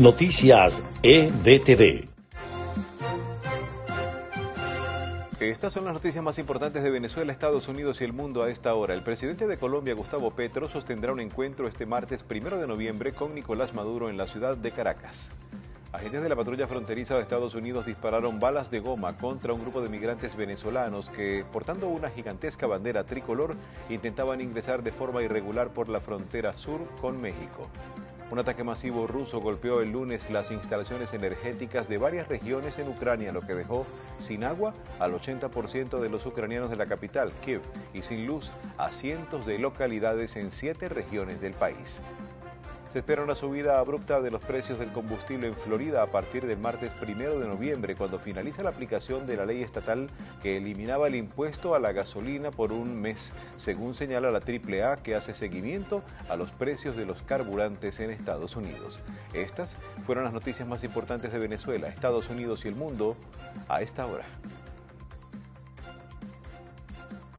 Noticias EDTV. Estas son las noticias más importantes de Venezuela, Estados Unidos y el mundo a esta hora. El presidente de Colombia, Gustavo Petro, sostendrá un encuentro este martes primero de noviembre con Nicolás Maduro en la ciudad de Caracas. Agentes de la patrulla fronteriza de Estados Unidos dispararon balas de goma contra un grupo de migrantes venezolanos que, portando una gigantesca bandera tricolor, intentaban ingresar de forma irregular por la frontera sur con México. Un ataque masivo ruso golpeó el lunes las instalaciones energéticas de varias regiones en Ucrania, lo que dejó sin agua al 80% de los ucranianos de la capital, Kiev, y sin luz a cientos de localidades en siete regiones del país. Se espera una subida abrupta de los precios del combustible en Florida a partir del martes primero de noviembre, cuando finaliza la aplicación de la ley estatal que eliminaba el impuesto a la gasolina por un mes, según señala la AAA que hace seguimiento a los precios de los carburantes en Estados Unidos. Estas fueron las noticias más importantes de Venezuela, Estados Unidos y el mundo a esta hora.